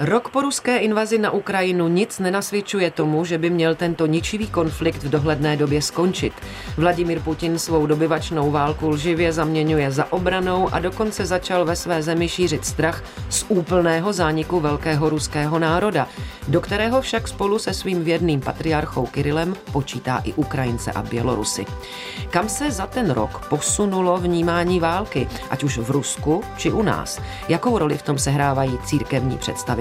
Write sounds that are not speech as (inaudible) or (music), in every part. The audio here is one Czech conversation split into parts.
Rok po ruské invazi na Ukrajinu nic nenasvědčuje tomu, že by měl tento ničivý konflikt v dohledné době skončit. Vladimír Putin svou dobyvačnou válku lživě zaměňuje za obranou a dokonce začal ve své zemi šířit strach z úplného zániku velkého ruského národa, do kterého však spolu se svým věrným patriarchou Kirilem počítá i Ukrajince a Bělorusy. Kam se za ten rok posunulo vnímání války, ať už v Rusku či u nás? Jakou roli v tom sehrávají církevní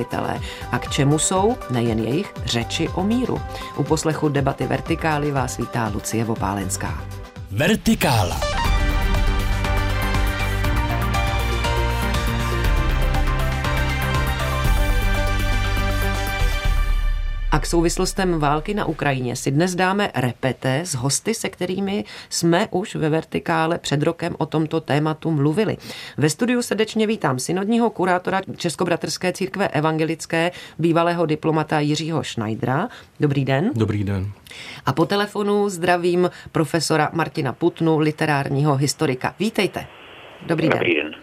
představitelé? A k čemu jsou nejen jejich řeči o míru? U poslechu debaty Vertikály vás vítá Lucie Vopálenská. Vertikála. A k souvislostem války na Ukrajině si dnes dáme repete s hosty, se kterými jsme už ve Vertikále před rokem o tomto tématu mluvili. Ve studiu srdečně vítám synodního kurátora Českobratrské církve evangelické, bývalého diplomata Jiřího Schneidera. Dobrý den. Dobrý den. A po telefonu zdravím profesora Martina Putnu, literárního historika. Vítejte. Dobrý, Dobrý den. den.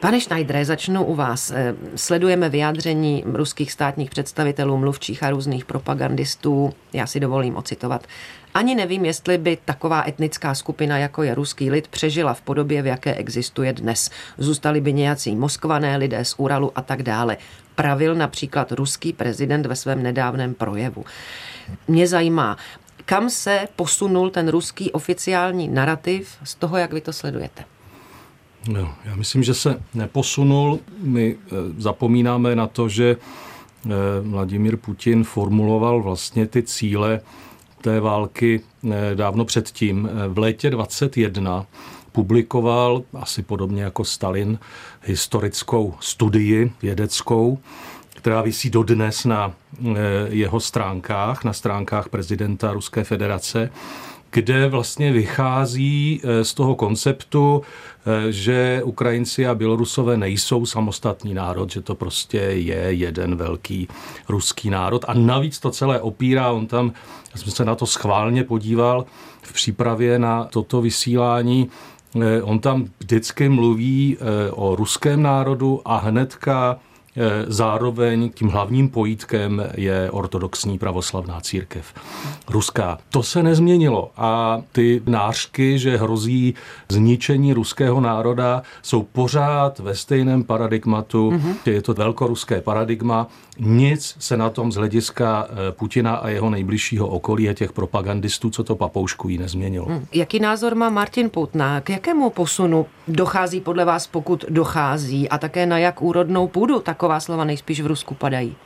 Pane Schneidere, začnu u vás. Eh, sledujeme vyjádření ruských státních představitelů, mluvčích a různých propagandistů. Já si dovolím ocitovat. Ani nevím, jestli by taková etnická skupina, jako je ruský lid, přežila v podobě, v jaké existuje dnes. Zůstali by nějací moskvané lidé z Uralu a tak dále. Pravil například ruský prezident ve svém nedávném projevu. Mě zajímá, kam se posunul ten ruský oficiální narrativ z toho, jak vy to sledujete? No, já myslím, že se neposunul. My eh, zapomínáme na to, že eh, Vladimír Putin formuloval vlastně ty cíle té války eh, dávno předtím. V létě 21 publikoval, asi podobně jako Stalin, historickou studii vědeckou, která vysí dodnes na jeho stránkách, na stránkách prezidenta Ruské federace kde vlastně vychází eh, z toho konceptu, eh, že Ukrajinci a Bělorusové nejsou samostatný národ, že to prostě je jeden velký ruský národ. A navíc to celé opírá, on tam, já jsem se na to schválně podíval v přípravě na toto vysílání, eh, on tam vždycky mluví o ruském národu a hnedka zároveň tím hlavním pojítkem je ortodoxní pravoslavná církev ruská. To se nezměnilo a ty nářky, že hrozí zničení ruského národa, jsou pořád ve stejném paradigmatu, mm-hmm. je to velkoruské paradigma. Nic se na tom z hlediska eh, Putina a jeho nejbližšího okolí a těch propagandistů, co to papouškují, nezměnilo. Mm. Jaký názor má Martin Putná? K jakému posunu dochází podle vás, pokud dochází a také na jak úrodnou půdu taková taková slova nejspíš v Rusku padají?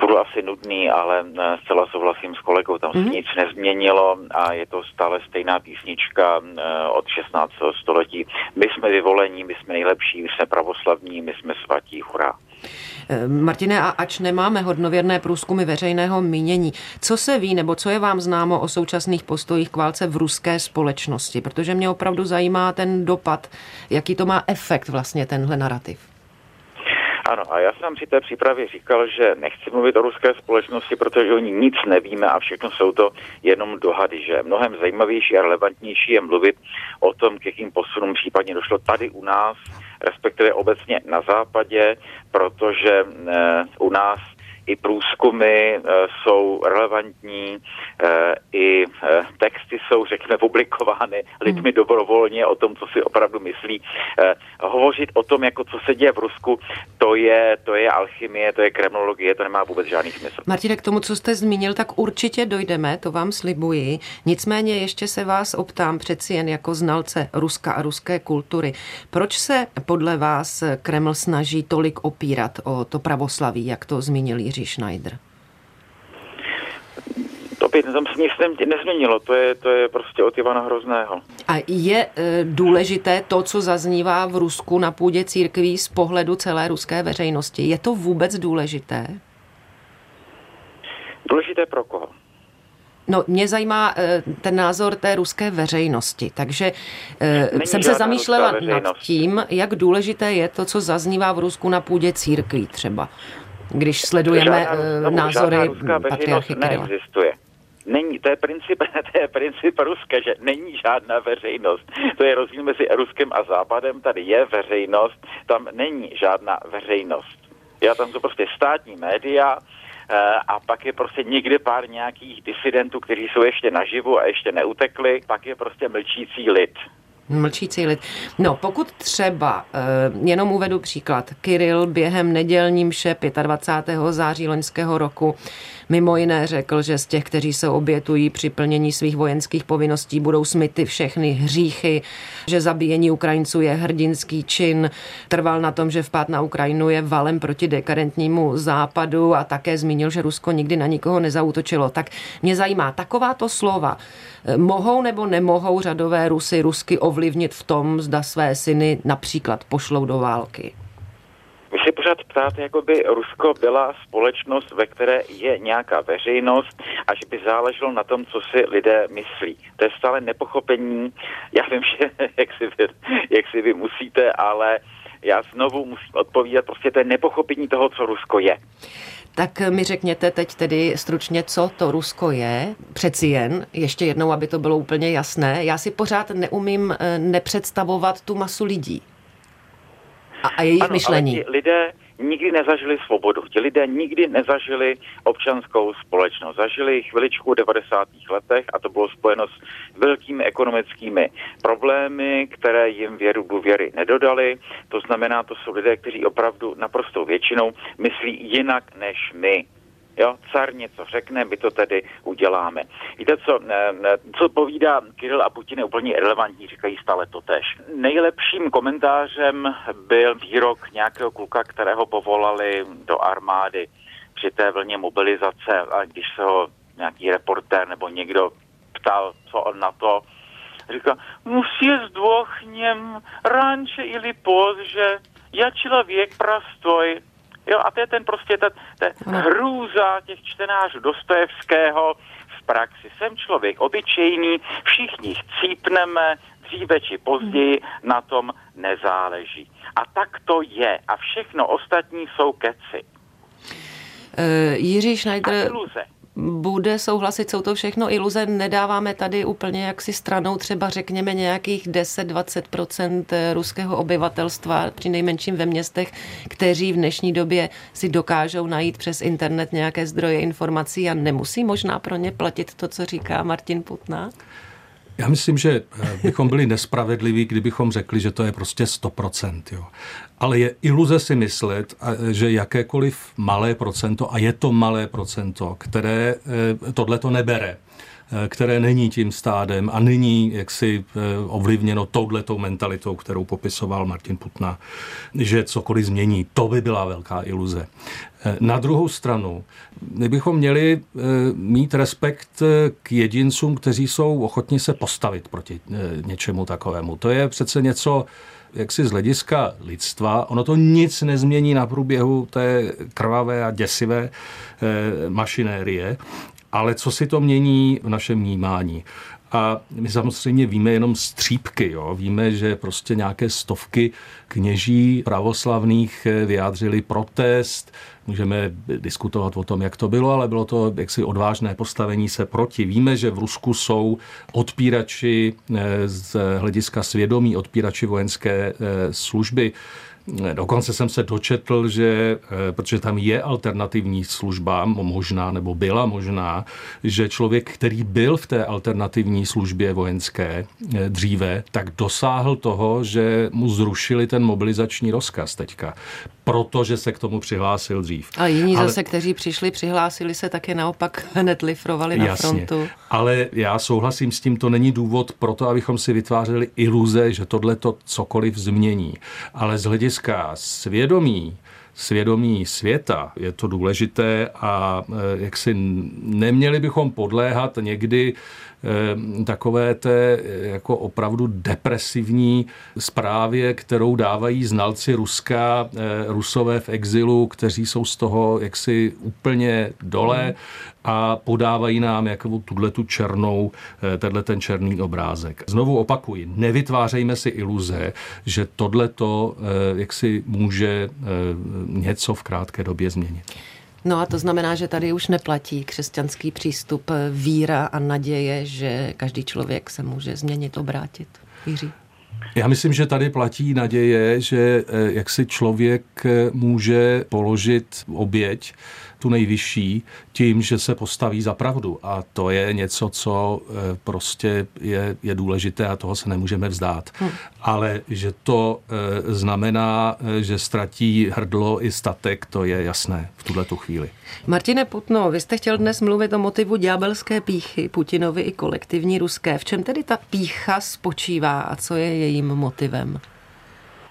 Budu asi nudný, ale eh, zcela souhlasím s kolegou, tam se mm-hmm. nic nezměnilo a je to stále stejná písnička eh, od 16. století. My jsme vyvolení, my jsme nejlepší, my jsme pravoslavní, my jsme svatí, hurá. Eh, Martine, a ač nemáme hodnověrné průzkumy veřejného mínění, co se ví nebo co je vám známo o současných postojích k válce v ruské společnosti? Protože mě opravdu zajímá ten dopad, jaký to má efekt vlastně tenhle narrativ. Ano, a já jsem při té přípravě říkal, že nechci mluvit o ruské společnosti, protože o ní nic nevíme a všechno jsou to jenom dohady, že mnohem zajímavější a relevantnější je mluvit o tom, k jakým posunům případně došlo tady u nás, respektive obecně na západě, protože eh, u nás i průzkumy eh, jsou relevantní, eh, i eh, texty jsou, řekněme, publikovány lidmi hmm. dobrovolně o tom, co si opravdu myslí. Hovořit o tom, jako co se děje v Rusku, to je, to je alchymie, to je kremlologie, to nemá vůbec žádný smysl. Martine, k tomu, co jste zmínil, tak určitě dojdeme, to vám slibuji. Nicméně ještě se vás optám přeci jen jako znalce Ruska a ruské kultury. Proč se podle vás Kreml snaží tolik opírat o to pravoslaví, jak to zmínil Jiří Jiří Schneider? Opět tam se nic nezměnilo, to je, to je prostě od Ivana Hrozného. A je e, důležité to, co zaznívá v Rusku na půdě církví z pohledu celé ruské veřejnosti? Je to vůbec důležité? Důležité pro koho? No, mě zajímá e, ten názor té ruské veřejnosti, takže e, jsem se zamýšlela nad tím, jak důležité je to, co zaznívá v Rusku na půdě církví třeba když sledujeme žádná, eh, názory patriarchy neexistuje. Není, to je princip, (laughs) to je princip Ruska, že není žádná veřejnost. To je rozdíl mezi Ruskem a Západem, tady je veřejnost, tam není žádná veřejnost. Já tam jsou prostě státní média, eh, a pak je prostě někde pár nějakých disidentů, kteří jsou ještě naživu a ještě neutekli, pak je prostě mlčící lid. Mlčící lid. No, pokud třeba, eh, jenom uvedu příklad, Kiril během nedělní mše 25. září loňského roku mimo jiné řekl, že z těch, kteří se obětují při plnění svých vojenských povinností, budou smyty všechny hříchy, že zabíjení Ukrajinců je hrdinský čin. Trval na tom, že vpád na Ukrajinu je valem proti dekadentnímu západu a také zmínil, že Rusko nikdy na nikoho nezautočilo. Tak mě zajímá, takováto slova eh, mohou nebo nemohou řadové Rusy Rusky ovlivnit v tom, zda své syny například pošlou do války? Vy si pořád ptáte, jako by Rusko byla společnost, ve které je nějaká veřejnost a že by záleželo na tom, co si lidé myslí. To je stále nepochopení. Já vím, (laughs) že jak si vy, jak si vy musíte, ale já znovu musím odpovídat, prostě to je nepochopení toho, co Rusko je. Tak mi řekněte teď tedy stručně, co to Rusko je. Přeci jen, ještě jednou, aby to bylo úplně jasné. Já si pořád neumím eh, nepředstavovat tu masu lidí a, a jejich ano, myšlení. Ale ti lidé nikdy nezažili svobodu. Ti lidé nikdy nezažili občanskou společnost. Zažili chviličku v 90. letech a to bylo spojeno s velkými ekonomickými problémy, které jim věru důvěry nedodali. To znamená, to jsou lidé, kteří opravdu naprostou většinou myslí jinak než my. Jo, car něco řekne, my to tedy uděláme. Víte co, co povídá Kiril a Putin je úplně irrelevantní, říkají stále to tež. Nejlepším komentářem byl výrok nějakého kluka, kterého povolali do armády při té vlně mobilizace a když se ho nějaký reportér nebo někdo ptal, co on na to, říká, musí zdvochněm ranče ili pozdě, já člověk prostoj, Jo, a to je ten prostě ta, ta hrůza těch čtenářů Dostojevského v praxi. Jsem člověk obyčejný, všichni chcípneme, dříve či později na tom nezáleží. A tak to je. A všechno ostatní jsou keci. Uh, Jiří Schneider... A iluze bude souhlasit, jsou to všechno iluze, nedáváme tady úplně jaksi stranou třeba řekněme nějakých 10-20% ruského obyvatelstva, při nejmenším ve městech, kteří v dnešní době si dokážou najít přes internet nějaké zdroje informací a nemusí možná pro ně platit to, co říká Martin Putna? Já myslím, že eh, bychom byli nespravedliví, kdybychom řekli, že to je prostě 100%. Jo. Ale je iluze si myslet, že jakékoliv malé procento, a je to malé procento, které eh, tohle to nebere, Eh, které není tím stádem a není jaksi ovlivněno touhletou mentalitou, kterou popisoval Martin Putna, že cokoliv změní. To by byla velká iluze. Eh, na druhou stranu, my bychom měli mít respekt k jedincům, kteří jsou ochotni se postavit proti něčemu takovému. To je přece něco, jak si z hlediska lidstva, ono to nic nezmění na průběhu té krvavé a děsivé mašinérie, ale co si to mění v našem vnímání? A my samozřejmě víme jenom střípky. Jo? Víme, že prostě nějaké stovky kněží pravoslavných vyjádřili protest. Můžeme diskutovat o tom, jak to bylo, ale bylo to jaksi odvážné postavení se proti. Víme, že v Rusku jsou odpírači eh, z hlediska svědomí, odpírači vojenské eh, služby Dokonce jsem se dočetl, že, eh, protože tam je alternativní služba, možná nebo byla možná, že člověk, který byl v té alternativní službě vojenské eh, dříve, tak dosáhl toho, že mu zrušili ten mobilizační rozkaz teďka protože se k tomu přihlásil dřív. A jiní ale, zase, kteří přišli, přihlásili se, také naopak (laughs) hned lifrovali na jasně, frontu. Ale já souhlasím s tím, to není důvod pro to, abychom si vytvářeli iluze, že tohle to cokoliv změní. Ale z hlediska svědomí, svědomí světa je to důležité a eh, jak si neměli bychom podléhat někdy takové té eh, jako opravdu depresivní zprávě, kterou dávají znalci Ruska, eh, Rusové v exilu, kteří jsou z toho jaksi úplně dole a podávají nám jakou tuhle tu černou, tenhle ten černý obrázek. Znovu opakuji, nevytvářejme si iluze, že tohle to jaksi může něco v krátké době změnit. No a to znamená, že tady už neplatí křesťanský přístup víra a naděje, že každý člověk se může změnit, obrátit. Jiří? Já myslím, že tady platí naděje, že eh, jak si člověk eh, může položit oběť tu nejvyšší tím, že se postaví za pravdu. A to je něco, co eh, prostě je, je důležité a toho se nemůžeme vzdát. Hmm. Ale že to znamená, že ztratí hrdlo i statek, to je jasné v tuhle tu chvíli. Martine Putno, vy jste chtěl dnes mluvit o motivu ďábelské píchy Putinovi i kolektivní ruské. V čem tedy ta pícha spočívá a co je jejím motivem?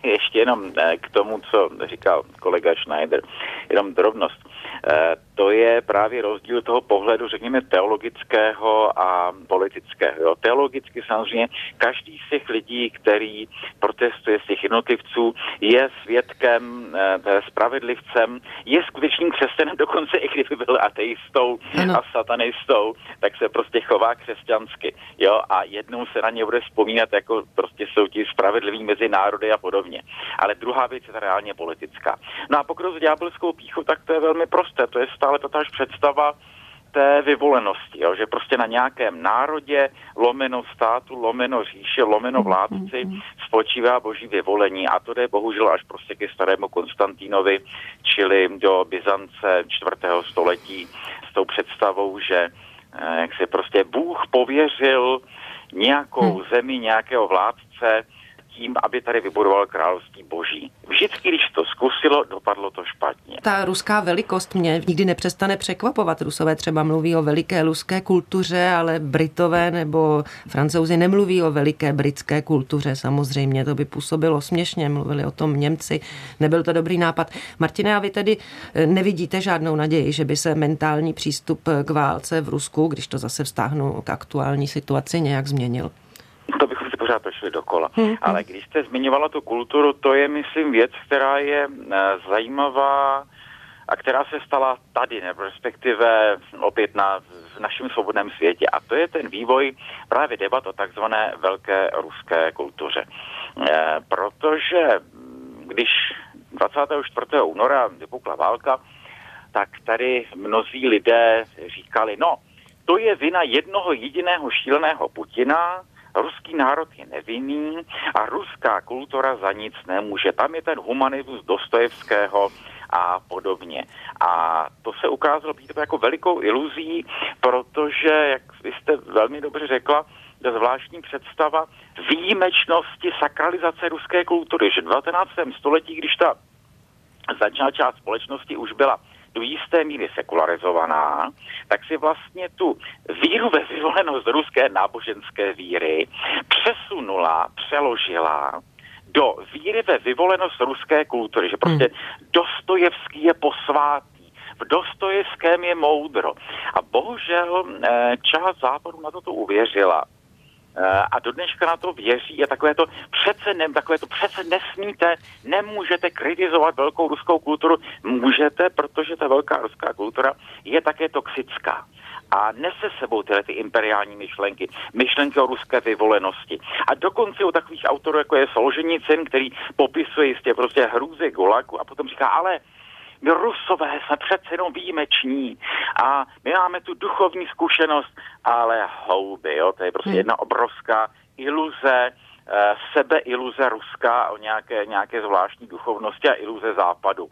Ještě jenom k tomu, co říkal kolega Schneider, jenom drobnost. To je právě rozdíl toho pohledu, řekněme, teologického a politického. Jo. Teologicky samozřejmě každý z těch lidí, který protestuje z těch jednotlivců, je svědkem, eh, spravedlivcem, je skutečným křesťanem, (laughs) dokonce i kdyby byl ateistou ano. a satanistou, tak se prostě chová křesťansky. Jo, a jednou se na ně bude vzpomínat, jako prostě jsou ti spravedliví mezi národy a podobně. Ale druhá věc je ta reálně politická. No a pokud s ďábelskou píchu, tak to je velmi prosté. To je stále tatáž představa té vyvolenosti, jo? že prostě na nějakém národě, lomeno státu, lomeno říše, lomeno vládci spočívá boží vyvolení a to jde bohužel až prostě ke starému Konstantínovi, čili do Byzance 4. století s tou představou, že eh, jak se prostě Bůh pověřil nějakou hmm. zemi, nějakého vládce, tím, aby tady vybudoval království boží. Vždycky, když to zkusilo, dopadlo to špatně. Ta ruská velikost mě nikdy nepřestane překvapovat. Rusové třeba mluví o veliké ruské kultuře, ale Britové nebo Francouzi nemluví o veliké britské kultuře. Samozřejmě to by působilo směšně, mluvili o tom Němci. Nebyl to dobrý nápad. Martine, a vy tedy eh, nevidíte žádnou naději, že by se mentální přístup k válce v Rusku, když to zase vztáhnu k aktuální situaci, nějak změnil? To bychom pořád točili dokola. Hmm. Ale když jste zmiňovala tu kulturu, to je, myslím, věc, která je eh, zajímavá a která se stala tady, nebo respektive opět na v našem svobodném světě. A to je ten vývoj právě debat o takzvané velké ruské kultuře. E, protože když 24. února vypukla válka, tak tady mnozí lidé říkali, no, to je vina jednoho jediného šíleného Putina, ruský národ je nevinný a ruská kultura za nic nemůže. Tam je ten humanismus Dostojevského a podobně. A to se ukázalo být jako velikou iluzí, protože, jak jste velmi dobře řekla, ta zvláštní představa výjimečnosti sakralizace ruské kultury, že v 19. století, když ta začná část společnosti už byla do jisté míry sekularizovaná, tak si vlastně tu víru ve vyvolenost ruské náboženské víry přesunula, přeložila do víry ve vyvolenost ruské kultury, že prostě hmm. Dostojevský je posvátný, v Dostojevském je moudro. A bohužel eh, část západu na toto uvěřila. Eh, a do dneška na to věří a takové to přece, ne, takové to přece nesmíte, nemůžete kritizovat velkou ruskou kulturu, můžete, protože ta velká ruská kultura je také toxická a nese sebou tyhle ty imperiální myšlenky, myšlenky o ruské vyvolenosti. A dokonce u takových autorů, jako je Solženicin, který popisuje jistě prostě hrůzy Gulagu a potom říká, ale my Rusové jsme přece jenom výjimeční a my máme tu duchovní zkušenost, ale houby, jo, to je prostě hmm. jedna obrovská iluze, eh, sebeiluze Ruska o nějaké, nějaké zvláštní duchovnosti a iluze západu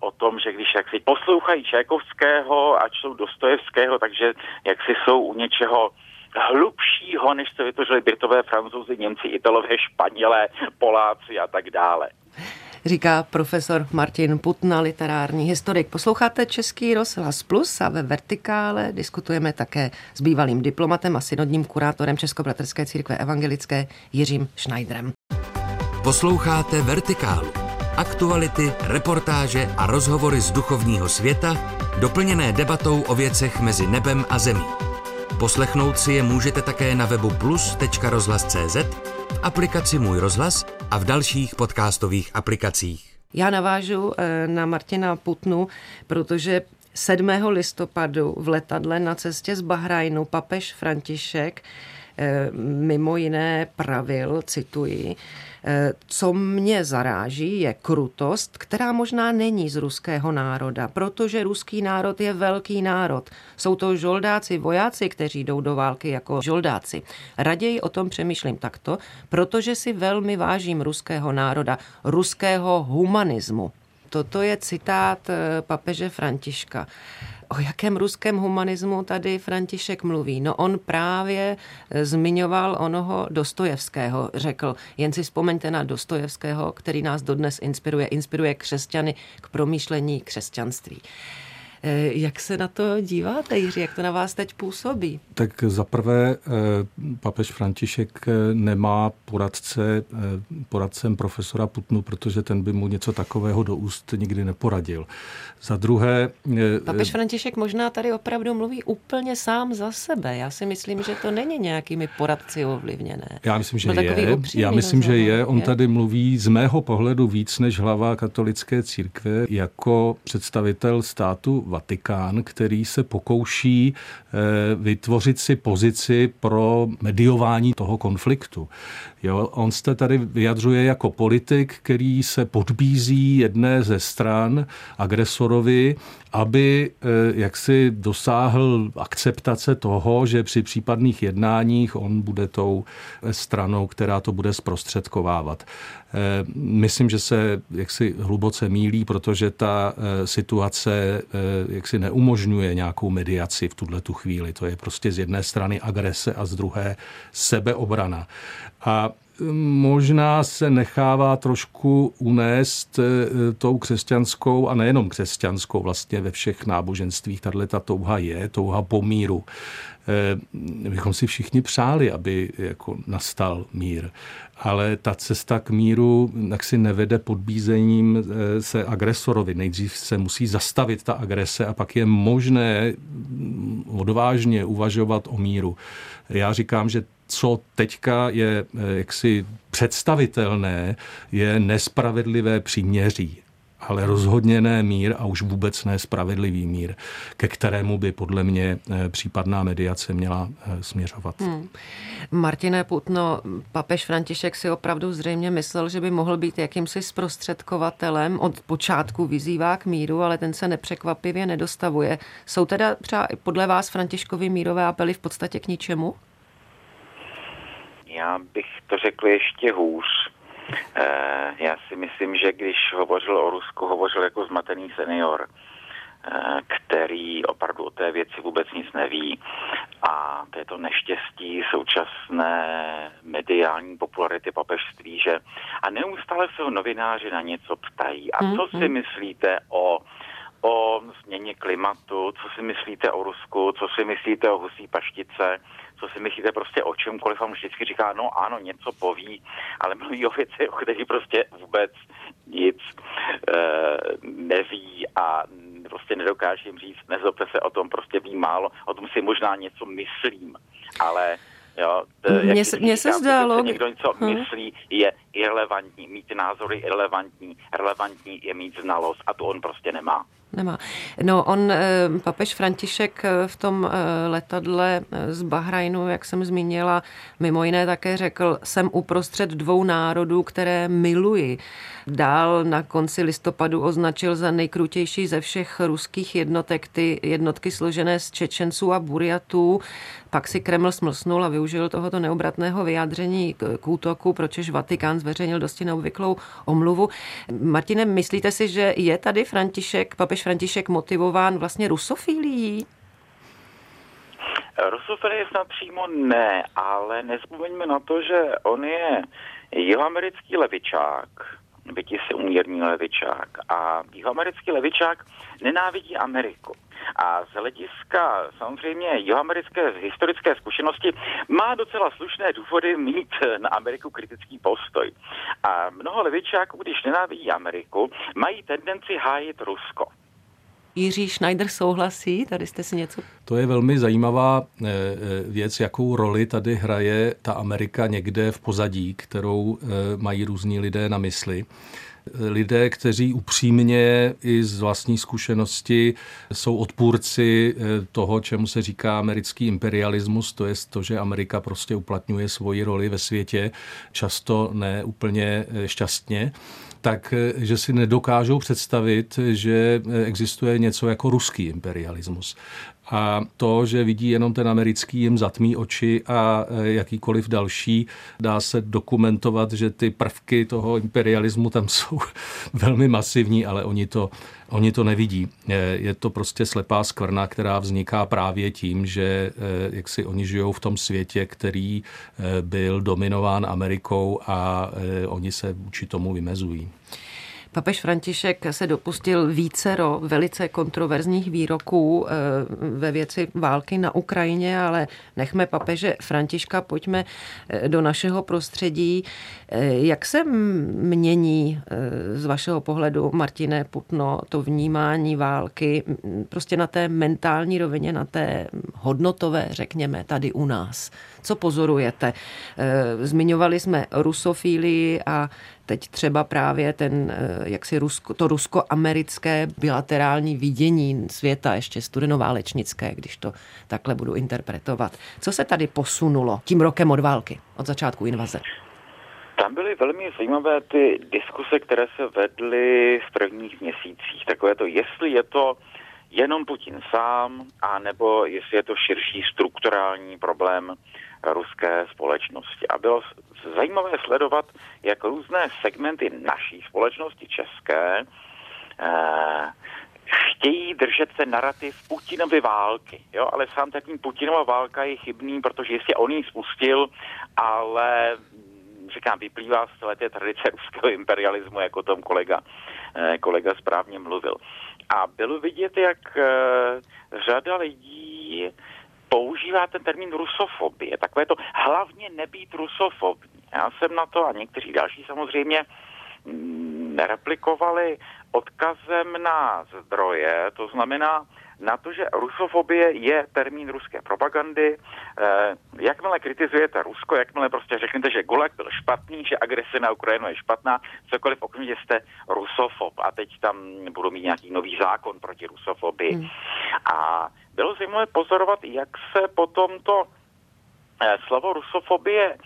o tom, že když jak si poslouchají Čajkovského a čtou Dostojevského, takže jak si jsou u něčeho hlubšího, než to vytvořili Britové, Francouzi, Němci, Italové, Španělé, Poláci a tak dále říká profesor Martin Putna, literární historik. Posloucháte Český rozhlas Plus a ve Vertikále diskutujeme také s bývalým diplomatem a synodním kurátorem Českobratrské církve evangelické Jiřím Schneiderem. Posloucháte Vertikálu. Aktuality, reportáže a rozhovory z duchovního světa, doplněné debatou o věcech mezi nebem a zemí. Poslechnout si je můžete také na webu plus.rozhlas.cz, aplikaci Můj rozhlas a v dalších podcastových aplikacích. Já navážu eh, na Martina Putnu, protože 7. listopadu v letadle na cestě z Bahrajnu papež František mimo jiné pravil, cituji, co mě zaráží, je krutost, která možná není z ruského národa, protože ruský národ je velký národ. Jsou to žoldáci, vojáci, kteří jdou do války jako žoldáci. Raději o tom přemýšlím takto, protože si velmi vážím ruského národa, ruského humanismu. Toto je citát eh, papeže Františka. O jakém ruském humanismu tady František mluví? No on právě eh, zmiňoval onoho Dostojevského, řekl, jen si vzpomeňte na Dostojevského, který nás dodnes inspiruje, inspiruje křesťany k promýšlení křesťanství. Eh, jak se na to díváte, Jiří? Jak to na vás teď působí? Tak za prvé, eh, papež František eh, nemá poradce, poradcem profesora Putnu, protože ten by mu něco takového do úst nikdy neporadil. Za druhé... Papež František možná tady opravdu mluví úplně sám za sebe. Já si myslím, že to není nějakými poradci ovlivněné. Já myslím, že je. Já myslím, že je. On tady mluví z mého pohledu víc než hlava katolické církve jako představitel státu Vatikán, který se pokouší eh, vytvořit si pozici pro mediování toho konfliktu. Jo, on se tady vyjadřuje jako politik, který se podbízí jedné ze stran agresorovi, aby eh, jaksi dosáhl akceptace toho, že při případných jednáních on bude tou stranou, která to bude zprostředkovávat. Eh, myslím, že se jaksi hluboce mílí, protože ta eh, situace jaksi neumožňuje nějakou mediaci v tuhle tu chvíli. To je prostě z jedné strany agrese a z druhé sebeobrana. A možná se nechává trošku unést eh, tou křesťanskou a nejenom křesťanskou, vlastně ve všech náboženstvích tahle ta touha je, touha po míru. Eh, bychom si všichni přáli, aby jako nastal mír. Ale ta cesta k míru tak si nevede podbízením eh, se agresorovi. Nejdřív se musí zastavit ta agrese a pak je možné odvážně uvažovat o míru. Já říkám, že co teďka je eh, jaksi představitelné, je nespravedlivé příměří ale rozhodně ne mír a už vůbec ne spravedlivý mír, ke kterému by podle mě eh, případná mediace měla eh, směřovat. Hmm. Martine Putno, papež František si opravdu zřejmě myslel, že by mohl být jakýmsi zprostředkovatelem. Od počátku vyzývá k míru, ale ten se nepřekvapivě nedostavuje. Jsou teda třeba podle vás Františkovi mírové apely v podstatě k ničemu? Já bych to řekl ještě hůř. Eh, já si myslím, že když hovořil o Rusku, hovořil jako zmatený senior, eh, který opravdu o té věci vůbec nic neví. A to je to neštěstí současné mediální popularity papežství, že a neustále se ho novináři na něco ptají. A co si mhm. myslíte o o změně klimatu, co si myslíte o Rusku, co si myslíte o husí paštice, co si myslíte prostě o čemkoliv, on vždycky říká, no ano, něco poví, ale mluví o věci, o kterých prostě vůbec nic e, neví a prostě nedokáže jim říct, nezlobte se o tom, prostě ví málo, o tom si možná něco myslím, ale Jo, mně se, mně se zdálo... Někdo něco hmm. myslí, je irrelevantní, mít názory irrelevantní, relevantní je mít znalost a to on prostě nemá. Nemá. No on, eh, papež František eh, v tom eh, letadle z Bahrajnu, jak jsem zmínila, mimo jiné také řekl, jsem uprostřed dvou národů, které miluji. Dál na konci listopadu označil za nejkrutější ze všech ruských jednotek ty jednotky složené z Čečenců a Buriatů. Pak si Kreml smlsnul a využil tohoto neobratného vyjádření k útoku, pročež Vatikán zveřejnil dosti neobvyklou omluvu. Martine, myslíte si, že je tady František, papež František motivován vlastně rusofílií? Rusofílie snad přímo ne, ale nespomeňme na to, že on je jihoamerický levičák, byť si umírný levičák. A jihoamerický levičák nenávidí Ameriku. A z hlediska samozřejmě jihoamerické historické zkušenosti má docela slušné důvody mít na Ameriku kritický postoj. A mnoho levičáků, když nenávidí Ameriku, mají tendenci hájit Rusko. Jiří Schneider souhlasí? Tady jste si něco... To je velmi zajímavá eh, eh, věc, jakou roli tady hraje ta Amerika někde v pozadí, kterou eh, mají různí lidé na mysli. Lidé, kteří upřímně i z vlastní zkušenosti jsou odpůrci eh, toho, čemu se říká americký imperialismus, to je to, že Amerika prostě uplatňuje svoji roli ve světě, často ne úplně eh, šťastně tak eh, že si nedokážou představit, že existuje něco jako ruský imperialismus. A to, že vidí jenom ten americký, jim zatmí oči a e, jakýkoliv další, dá se dokumentovat, že ty prvky toho imperialismu tam (laughs) jsou velmi masivní, ale oni to, oni to nevidí. E, je to prostě slepá skvrna, která vzniká právě tím, že e, jak si oni žijou v tom světě, který byl dominován Amerikou a oni se vůči tomu vymezují. Papež František se dopustil vícero velice kontroverzních výroků eh, ve věci války na Ukrajině, ale nechme papeže Františka, pojďme eh, do našeho prostředí. Eh, jak se mění z vašeho pohledu, Martine Putno, to vnímání války prostě na té mentální rovině, na té hodnotové, řekněme, tady u nás? Co pozorujete? Zmiňovali jsme rusofílii a teď třeba právě ten, eh, jaksi rusko, to rusko-americké bilaterální vidění světa, ještě studenoválečnické, když to takhle budu interpretovat. Co se tady posunulo tím rokem od války, od začátku invaze? Tam byly velmi zajímavé ty diskuse, které se vedly v prvních měsících. Takové to, jestli je to jenom Putin sám, anebo jestli je to širší strukturální problém ruské společnosti. A bylo zajímavé sledovat, jak různé segmenty naší společnosti české eh, chtějí držet se narrativ Putinovy války. Jo? Ale sám ten Putinova válka je chybný, protože jistě on ji spustil, ale říkám, vyplývá z celé té tradice ruského imperialismu, jako tom kolega, eh, kolega správně mluvil. A bylo vidět, jak eh, řada lidí používá ten termín rusofobie, takové to hlavně nebýt rusofobní. Já jsem na to a někteří další samozřejmě mm, nereplikovali odkazem na zdroje, to znamená na to, že rusofobie je termín ruské propagandy. Eh, jakmile kritizujete Rusko, jakmile prostě řeknete, že Gulag byl špatný, že agrese na Ukrajinu je špatná, cokoliv okamžitě jste rusofob a teď tam budou mít nějaký nový zákon proti rusofobii. Hmm. A bylo zajímavé pozorovat, jak se potom to eh, slovo rusofobie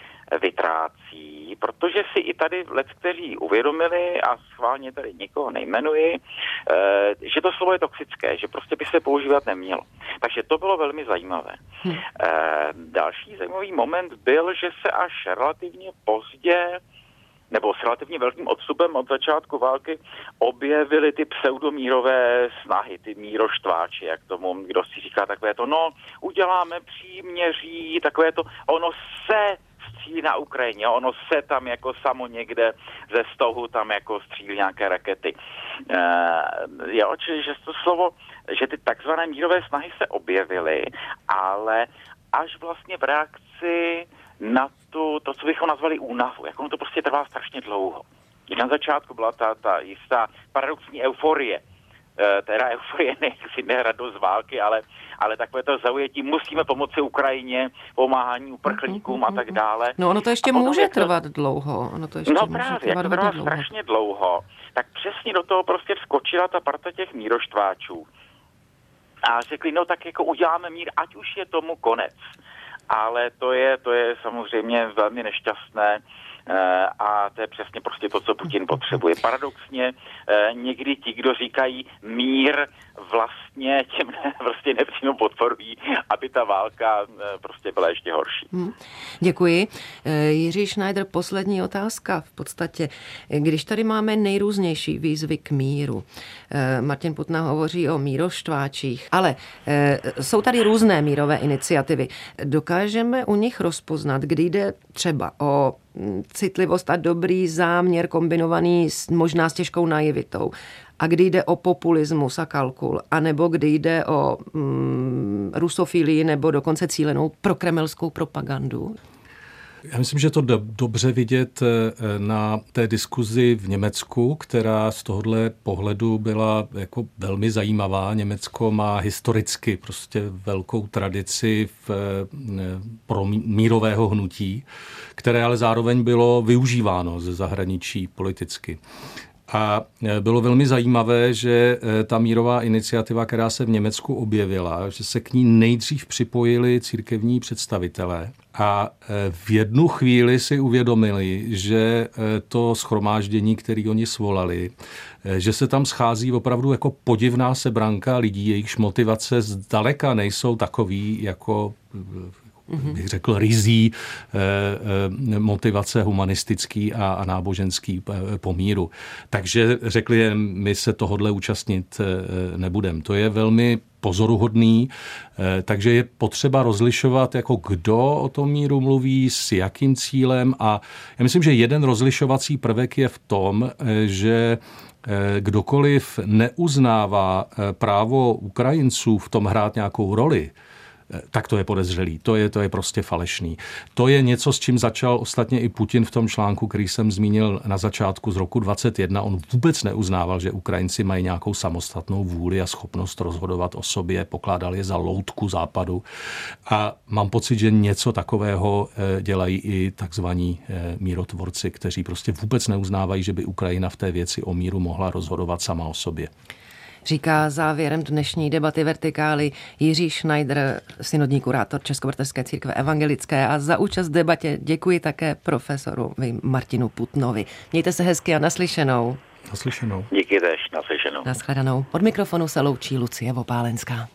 vytrácí, protože si i tady let, kteří uvědomili a schválně tady nikoho nejmenuji, eh, že to slovo je toxické, že prostě by se používat nemělo. Takže to bylo velmi zajímavé. Hmm. Další zajímavý moment byl, že se až relativně pozdě nebo s relativně velkým odstupem od začátku války objevily ty pseudomírové snahy, ty míroštváči, jak tomu, kdo si říká takové to, no, uděláme příměří, takové to, ono se střílí na Ukrajině, ono se tam jako samo někde ze stohu tam jako střílí nějaké rakety. E, jo, čili že to slovo, že ty takzvané mírové snahy se objevily, ale až vlastně v reakci na tu, to, co bychom nazvali únavu. Jak ono to prostě trvá strašně dlouho. Na začátku byla ta, ta jistá paradoxní euforie, teda euforie nechci ne radost z války, ale, ale takové to zaujetí, musíme pomoci Ukrajině, pomáhání uprchlíkům a tak dále. No ono to ještě může to... trvat dlouho. Ono to ještě no právě, jak to trvá dlouho. strašně dlouho, tak přesně do toho prostě vskočila ta parta těch míroštváčů. A řekli, no tak jako uděláme mír, ať už je tomu konec ale to je, to je samozřejmě velmi nešťastné eh, a to je přesně prostě to, co Putin potřebuje. Paradoxně eh, někdy ti, kdo říkají mír, vlastně těm prostě (laughs) nepřímo podporují, aby ta válka eh, prostě byla ještě horší. Hmm. Děkuji. Jiří Schneider, poslední otázka v podstatě. Když tady máme nejrůznější výzvy k míru, Martin Putna hovoří o míroštváčích, ale jsou tady různé mírové iniciativy. Dokážeme u nich rozpoznat, kdy jde třeba o citlivost a dobrý záměr kombinovaný s, možná s těžkou naivitou. A kdy jde o populismus a kalkul, anebo kdy jde o mm, rusofilii nebo dokonce cílenou prokremelskou propagandu? Já myslím, že to dobře vidět eh, na té diskuzi v Německu, která z tohohle pohledu byla jako velmi zajímavá. Německo má historicky prostě velkou tradici v, eh, pro mírového hnutí, které ale zároveň bylo využíváno ze zahraničí politicky. A bylo velmi zajímavé, že ta mírová iniciativa, která se v Německu objevila, že se k ní nejdřív připojili církevní představitelé a v jednu chvíli si uvědomili, že to schromáždění, který oni svolali, že se tam schází opravdu jako podivná sebranka lidí, jejichž motivace zdaleka nejsou takový jako. Bych řekl, rizí eh, eh, motivace humanistický a, a náboženský eh, pomíru. Takže řekli, my se tohodle účastnit nebudeme. To je velmi pozoruhodný, takže je potřeba rozlišovat, jako kdo o tom míru mluví, s jakým cílem a já myslím, že jeden rozlišovací prvek je v tom, že kdokoliv neuznává právo Ukrajinců v tom hrát nějakou roli, tak to je podezřelý. To je, to je prostě falešný. To je něco, s čím začal ostatně i Putin v tom článku, který jsem zmínil na začátku z roku 21. On vůbec neuznával, že Ukrajinci mají nějakou samostatnou vůli a schopnost rozhodovat o sobě, pokládal je za loutku západu. A mám pocit, že něco takového eh, dělají i takzvaní eh, mírotvorci, kteří prostě vůbec neuznávají, že by Ukrajina v té věci o míru mohla rozhodovat sama o sobě říká závěrem dnešní debaty Vertikály Jiří Schneider, synodní kurátor Českobratrské církve evangelické a za účast v debatě děkuji také profesoru Martinu Putnovi. Mějte se hezky a naslyšenou. Naslyšenou. Díky tež, naslyšenou. Naschledanou. Od mikrofonu se loučí Lucie Vopálenská.